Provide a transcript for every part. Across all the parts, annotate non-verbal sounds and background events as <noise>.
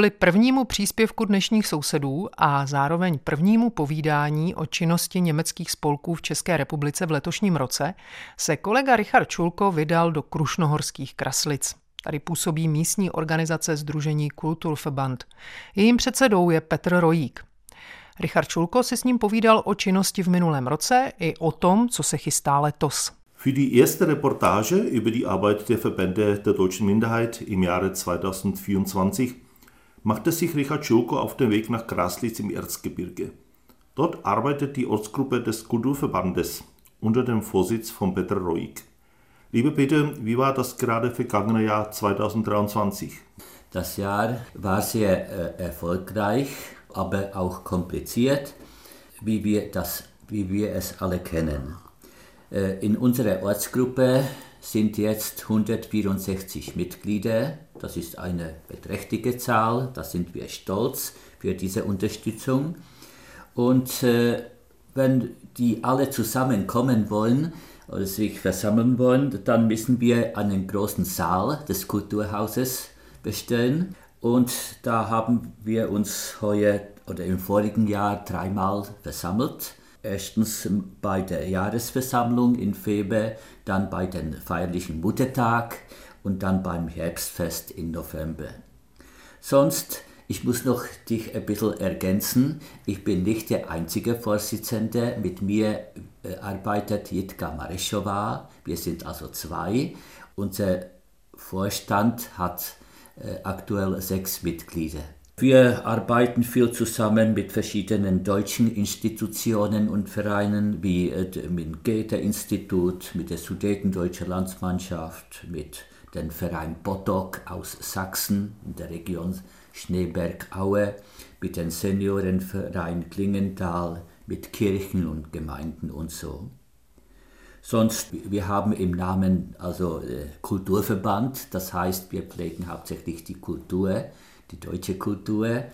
Kvůli prvnímu příspěvku dnešních sousedů a zároveň prvnímu povídání o činnosti německých spolků v České republice v letošním roce se kolega Richard Čulko vydal do Krušnohorských Kraslic. Tady působí místní organizace Združení Kulturverband. Jejím předsedou je Petr Rojík. Richard Čulko si s ním povídal o činnosti v minulém roce i o tom, co se chystá letos. Für die erste Reportage über die Arbeit der Verbände der deutschen Minderheit im Jahre 2024 machte sich Richard Schurko auf den Weg nach Graslitz im Erzgebirge. Dort arbeitet die Ortsgruppe des Kulturverbandes unter dem Vorsitz von Peter Roig. Lieber Peter, wie war das gerade vergangene Jahr 2023? Das Jahr war sehr äh, erfolgreich, aber auch kompliziert, wie wir, das, wie wir es alle kennen. Äh, in unserer Ortsgruppe sind jetzt 164 Mitglieder. Das ist eine beträchtliche Zahl. Da sind wir stolz für diese Unterstützung. Und äh, wenn die alle zusammenkommen wollen oder sich versammeln wollen, dann müssen wir einen großen Saal des Kulturhauses bestellen. Und da haben wir uns heuer oder im vorigen Jahr dreimal versammelt. Erstens bei der Jahresversammlung in Februar, dann bei den feierlichen Muttertag und dann beim Herbstfest im November. Sonst, ich muss noch dich ein bisschen ergänzen, ich bin nicht der einzige Vorsitzende, mit mir äh, arbeitet Jitka Mareschowa, wir sind also zwei. Unser Vorstand hat äh, aktuell sechs Mitglieder. Wir arbeiten viel zusammen mit verschiedenen deutschen Institutionen und Vereinen wie äh, mit Goethe-Institut, mit der Sudetendeutschen Landsmannschaft, mit dem Verein Botok aus Sachsen in der Region Schneeberg-Aue, mit dem Seniorenverein Klingenthal, mit Kirchen und Gemeinden und so. Sonst, wir haben im Namen also äh, Kulturverband, das heißt, wir pflegen hauptsächlich die Kultur, die deutsche Kultur,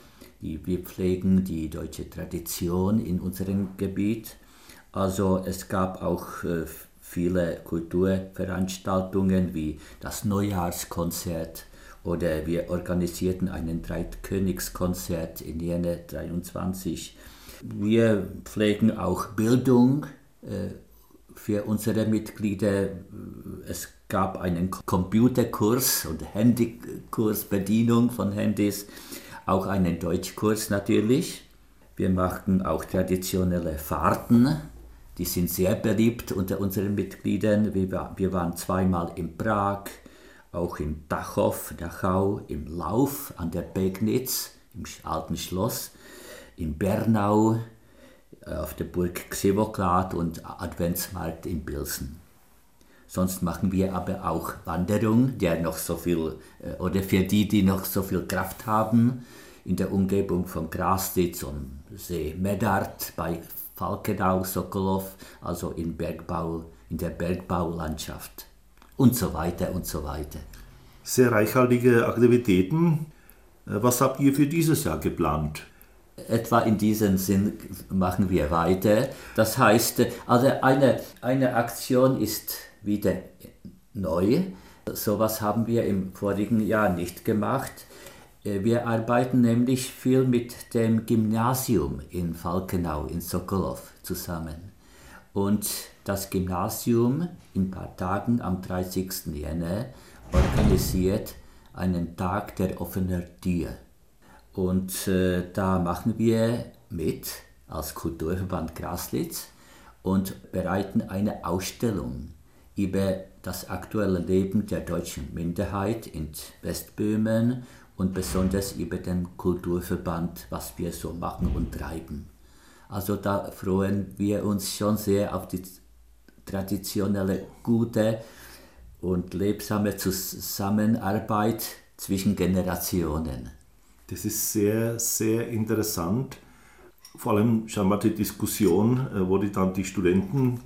die, wir pflegen die deutsche Tradition in unserem Gebiet. Also es gab auch äh, viele Kulturveranstaltungen wie das Neujahrskonzert oder wir organisierten einen Dreikönigskonzert in Jena 23. Wir pflegen auch Bildung äh, für unsere Mitglieder. Es gab einen Computerkurs und Handykurs, Bedienung von Handys, auch einen Deutschkurs natürlich. Wir machten auch traditionelle Fahrten, die sind sehr beliebt unter unseren Mitgliedern. Wir, waren zweimal in Prag, auch in Dachau, Dachau, im Lauf an der Pegnitz, im alten Schloss, in Bernau, auf der Burg Xevoklad und Adventsmarkt in Bilsen. Sonst machen wir aber auch Wanderung, der noch so viel, äh, oder für die, die noch so viel Kraft haben, in der Umgebung von Grasditz und See Medard bei Falkenau, Sokolov, also in Bergbau, in der Bergbaulandschaft und so weiter und so weiter. Sehr reichhaltige Aktivitäten. Äh, was habt ihr für dieses Jahr geplant? Etwa in diesem Sinn machen wir weiter. Das heißt, also eine, eine Aktion ist wieder neu. Sowas haben wir im vorigen Jahr nicht gemacht. Äh, wir arbeiten nämlich viel mit dem Gymnasium in Falkenau, in Sokolov zusammen. Und das Gymnasium in ein paar Tagen am 30. Jänner organisiert einen Tag der offenen Tür. Und äh, da machen wir mit als Kulturverband Graslitz und bereiten eine Ausstellung über das aktuelle Leben der deutschen Minderheit in Westböhmen und besonders über den Kulturverband, was wir so machen und treiben. Also da freuen wir uns schon sehr auf die traditionelle, gute und lebsame Zusammenarbeit zwischen Generationen. Das ist sehr, sehr interessant. Vor allem scheinbar die Diskussion, äh, wo die dann die Studenten,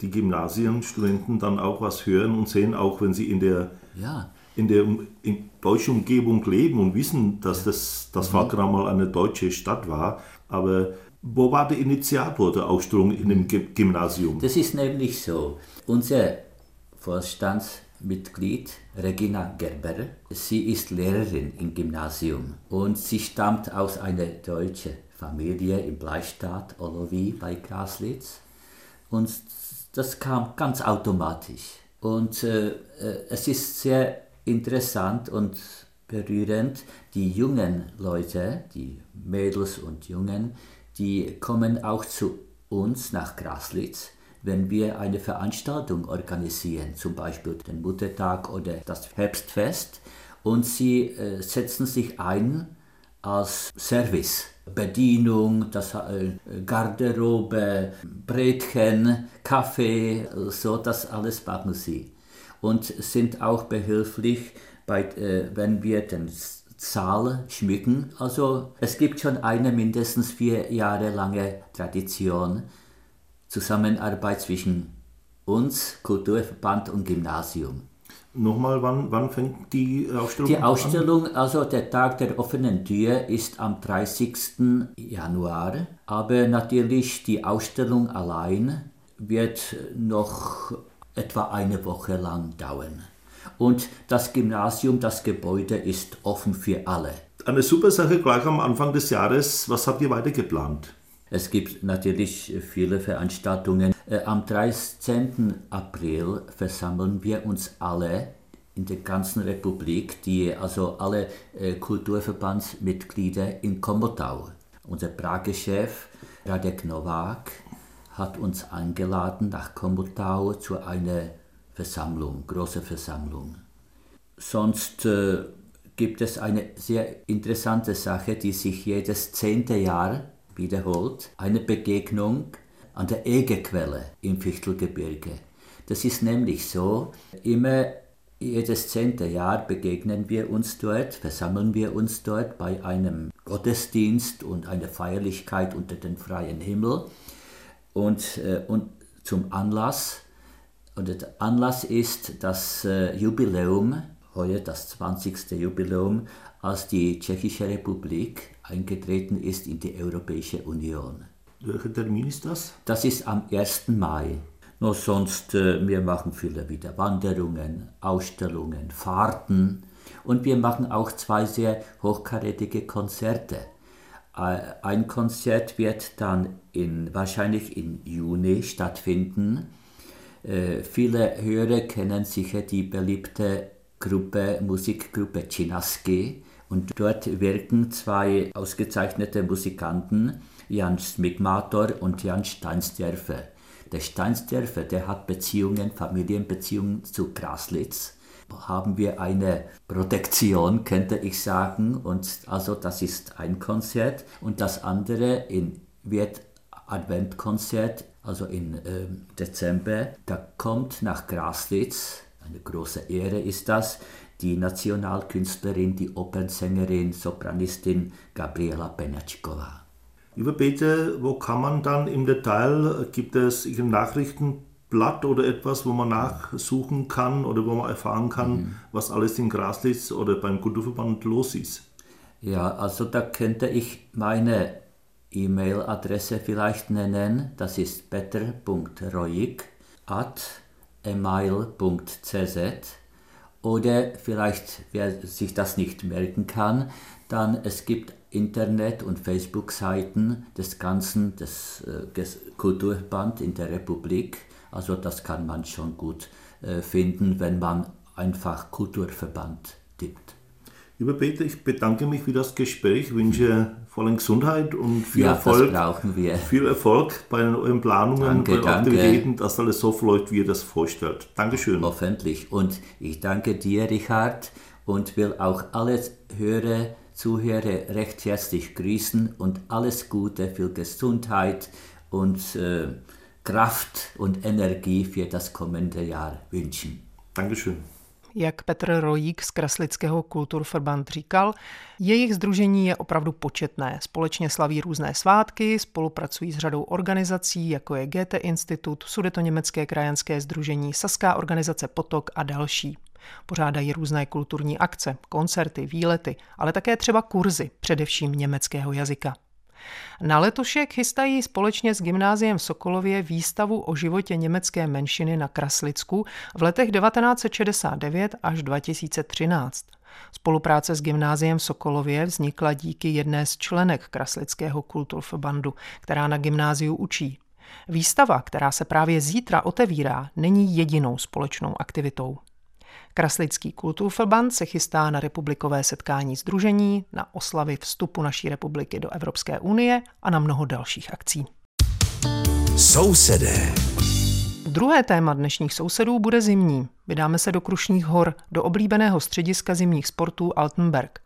die Gymnasienstudenten dann auch was hören und sehen, auch wenn sie in der, ja. in der in deutschen Umgebung leben und wissen, dass das, das mhm. Falkenau mal eine deutsche Stadt war. Aber wo war der Initiator der Ausstellung in dem Gymnasium? Das ist nämlich so. Unser Vorstandsmitglied Regina Gerber, sie ist Lehrerin im Gymnasium und sie stammt aus einer deutschen Familie im Bleistaat Olovi bei Graslitz. Und das kam ganz automatisch. Und äh, äh, es ist sehr interessant und berührend, die jungen Leute, die Mädels und Jungen, die kommen auch zu uns nach Graslitz, wenn wir eine Veranstaltung organisieren, zum Beispiel den Muttertag oder das Herbstfest, und sie äh, setzen sich ein als Service. Bedienung, das äh, Garderobe, Brötchen, Kaffee, so das alles machen sie. Und sind auch behilflich, bei, äh, wenn wir den Saal schmücken. Also es gibt schon eine mindestens vier Jahre lange Tradition, Zusammenarbeit zwischen uns, Kulturverband und Gymnasium. Nochmal, wann, wann fängt die Ausstellung an? Die Ausstellung, an? also der Tag der offenen Tür ist am 30. Januar, aber natürlich die Ausstellung allein wird noch etwa eine Woche lang dauern. Und das Gymnasium, das Gebäude ist offen für alle. Eine super Sache gleich am Anfang des Jahres. Was habt ihr weiter geplant? Es gibt natürlich viele Veranstaltungen. Äh, am 13. April versammeln wir uns alle in der ganzen Republik, die, also alle äh, Kulturverbandsmitglieder in Komotau. Unser Prager Chef Radek Nowak hat uns eingeladen nach Komotau zu einer Versammlung, große Versammlung. Sonst äh, gibt es eine sehr interessante Sache, die sich jedes zehnte Jahr wiederholt, eine Begegnung an der Egequelle im Fichtelgebirge. Das ist nämlich so, immer jedes zehnte Jahr begegnen wir uns dort, versammeln wir uns dort bei einem Gottesdienst und einer Feierlichkeit unter dem freien Himmel. Und, äh, und zum Anlass, und der Anlass ist das äh, Jubiläum, heuer das 20. Jubiläum, als die Tschechische Republik eingetreten ist in die Europäische Union. Welcher Termin ist das? Das ist am 1. Mai. Nur sonst, äh, wir machen viele wieder Wanderungen, Ausstellungen, Fahrten und wir machen auch zwei sehr hochkarätige Konzerte. Äh, ein Konzert wird dann in, wahrscheinlich im Juni stattfinden. Äh, viele Hörer kennen sicher die beliebte Gruppe, Musikgruppe Chinaski. Und dort wirken zwei ausgezeichnete Musikanten, Jan Smigmator und Jan Steinsdörfer. Der Steinsdörfer, der hat Beziehungen, Familienbeziehungen zu Graslitz. Haben wir eine Protektion, könnte ich sagen. Und also das ist ein Konzert. Und das andere in, wird Adventkonzert, also im äh, Dezember. Da kommt nach Graslitz, eine große Ehre ist das, die Nationalkünstlerin, die Opernsängerin, Sopranistin Gabriela Penachkova. Lieber Peter, wo kann man dann im Detail, gibt es ein Nachrichtenblatt oder etwas, wo man nachsuchen kann oder wo man erfahren kann, mhm. was alles in Graslitz oder beim Kulturverband los ist? Ja, also da könnte ich meine E-Mail-Adresse vielleicht nennen. Das ist better.roig at email.cz oder vielleicht, wer sich das nicht merken kann, dann es gibt Internet- und Facebook-Seiten des ganzen des, äh, des Kulturband in der Republik. Also das kann man schon gut äh, finden, wenn man einfach Kulturverband. Lieber Peter, ich bedanke mich für das Gespräch, wünsche vor allem Gesundheit und viel ja, Erfolg. Das brauchen wir. Viel Erfolg bei euren Planungen, danke, bei Aktivitäten, dass alles so läuft, wie ihr das vorstellt. Dankeschön. Hoffentlich. Und ich danke dir, Richard, und will auch alle Hörer Zuhörer recht herzlich grüßen und alles Gute für Gesundheit und äh, Kraft und Energie für das kommende Jahr wünschen. Dankeschön. Jak Petr Rojík z Kraslického kulturverband říkal, jejich združení je opravdu početné. Společně slaví různé svátky, spolupracují s řadou organizací, jako je GT Institut, Sudeto-německé krajanské združení, Saská organizace Potok a další. Pořádají různé kulturní akce, koncerty, výlety, ale také třeba kurzy, především německého jazyka. Na letošek chystají společně s gymnáziem v Sokolově výstavu o životě německé menšiny na Kraslicku v letech 1969 až 2013. Spolupráce s gymnáziem v Sokolově vznikla díky jedné z členek Kraslického kulturverbandu, která na gymnáziu učí. Výstava, která se právě zítra otevírá, není jedinou společnou aktivitou. Kraslický kulturverband se chystá na republikové setkání združení, na oslavy vstupu naší republiky do Evropské unie a na mnoho dalších akcí. Sousedé. Druhé téma dnešních sousedů bude zimní. Vydáme se do Krušních hor, do oblíbeného střediska zimních sportů Altenberg.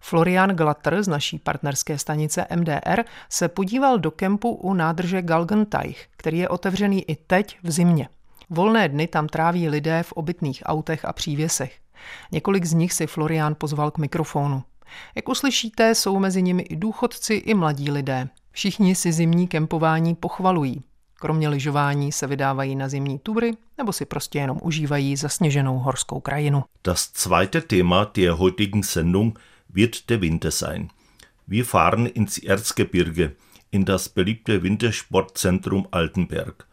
Florian Glatter z naší partnerské stanice MDR se podíval do kempu u nádrže Galgenteich, který je otevřený i teď v zimě. Volné dny tam tráví lidé v obytných autech a přívěsech. Několik z nich si Florián pozval k mikrofonu. Jak uslyšíte, jsou mezi nimi i důchodci, i mladí lidé. Všichni si zimní kempování pochvalují. Kromě lyžování se vydávají na zimní tury nebo si prostě jenom užívají zasněženou horskou krajinu. Das zweite Thema der heutigen Sendung wird der Winter sein. Wir fahren ins Erzgebirge, in das beliebte Wintersportzentrum Altenberg.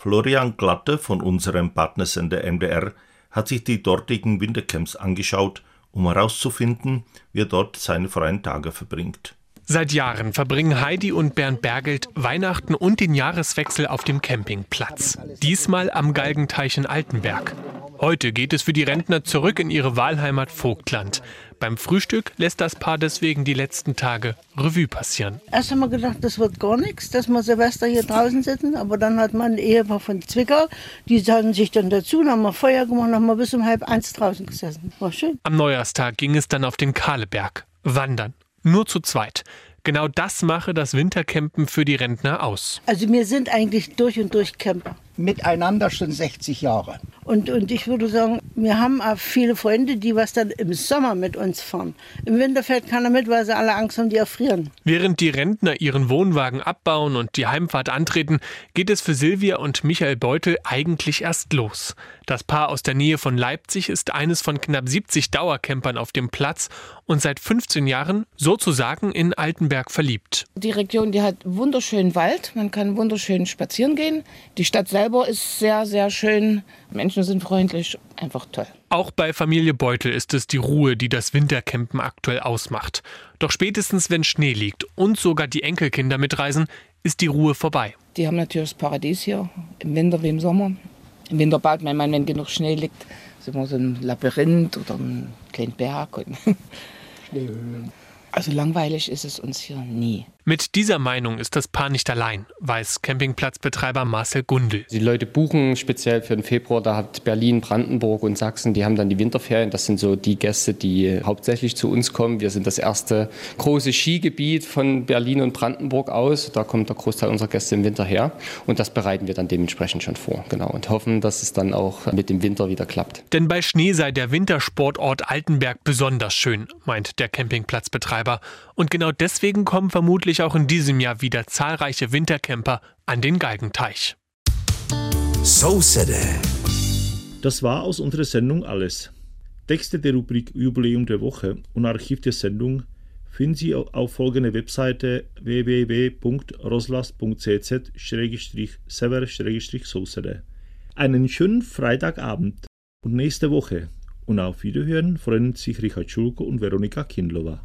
Florian Glatte von unserem Partnersender MDR hat sich die dortigen Wintercamps angeschaut, um herauszufinden, wie er dort seine freien Tage verbringt. Seit Jahren verbringen Heidi und Bernd Bergelt Weihnachten und den Jahreswechsel auf dem Campingplatz. Diesmal am Galgenteich in Altenberg. Heute geht es für die Rentner zurück in ihre Wahlheimat Vogtland. Beim Frühstück lässt das Paar deswegen die letzten Tage Revue passieren. Erst haben wir gedacht, das wird gar nichts, dass wir Silvester hier draußen sitzen. Aber dann hat man ein Ehepaar von Zwickau, die sagen sich dann dazu, dann haben wir Feuer gemacht, haben wir bis um halb eins draußen gesessen. War schön. Am Neujahrstag ging es dann auf den Kahleberg. Wandern. Nur zu zweit. Genau das mache das Wintercampen für die Rentner aus. Also wir sind eigentlich durch und durch Camper miteinander schon 60 Jahre. Und, und ich würde sagen, wir haben auch viele Freunde, die was dann im Sommer mit uns fahren. Im Winter fährt keiner mit, weil sie alle Angst haben, die erfrieren. Während die Rentner ihren Wohnwagen abbauen und die Heimfahrt antreten, geht es für Silvia und Michael Beutel eigentlich erst los. Das Paar aus der Nähe von Leipzig ist eines von knapp 70 Dauercampern auf dem Platz und seit 15 Jahren sozusagen in Altenberg verliebt. Die Region, die hat wunderschönen Wald, man kann wunderschön spazieren gehen. Die Stadt selber ist sehr, sehr schön. Menschen sind freundlich, einfach toll. Auch bei Familie Beutel ist es die Ruhe, die das Wintercampen aktuell ausmacht. Doch spätestens, wenn Schnee liegt und sogar die Enkelkinder mitreisen, ist die Ruhe vorbei. Die haben natürlich das Paradies hier, im Winter wie im Sommer. Im Winter baut mein Mann, wenn genug Schnee liegt, ist immer so ein Labyrinth oder ein kleiner Berg. <laughs> Schneehöhlen. Also langweilig ist es uns hier nie. Mit dieser Meinung ist das Paar nicht allein, weiß Campingplatzbetreiber Marcel Gundel. Die Leute buchen speziell für den Februar, da hat Berlin, Brandenburg und Sachsen, die haben dann die Winterferien. Das sind so die Gäste, die hauptsächlich zu uns kommen. Wir sind das erste große Skigebiet von Berlin und Brandenburg aus. Da kommt der Großteil unserer Gäste im Winter her. Und das bereiten wir dann dementsprechend schon vor. Genau. Und hoffen, dass es dann auch mit dem Winter wieder klappt. Denn bei Schnee sei der Wintersportort Altenberg besonders schön, meint der Campingplatzbetreiber. Und genau deswegen kommen vermutlich auch in diesem Jahr wieder zahlreiche Wintercamper an den Galgenteich. So Das war aus unserer Sendung alles. Texte der Rubrik Jubiläum der Woche und Archiv der Sendung finden Sie auf folgende Webseite www.roslas.cz-sever-sousede. Einen schönen Freitagabend und nächste Woche. Und auf Wiederhören freuen sich Richard Schulko und Veronika Kindlova.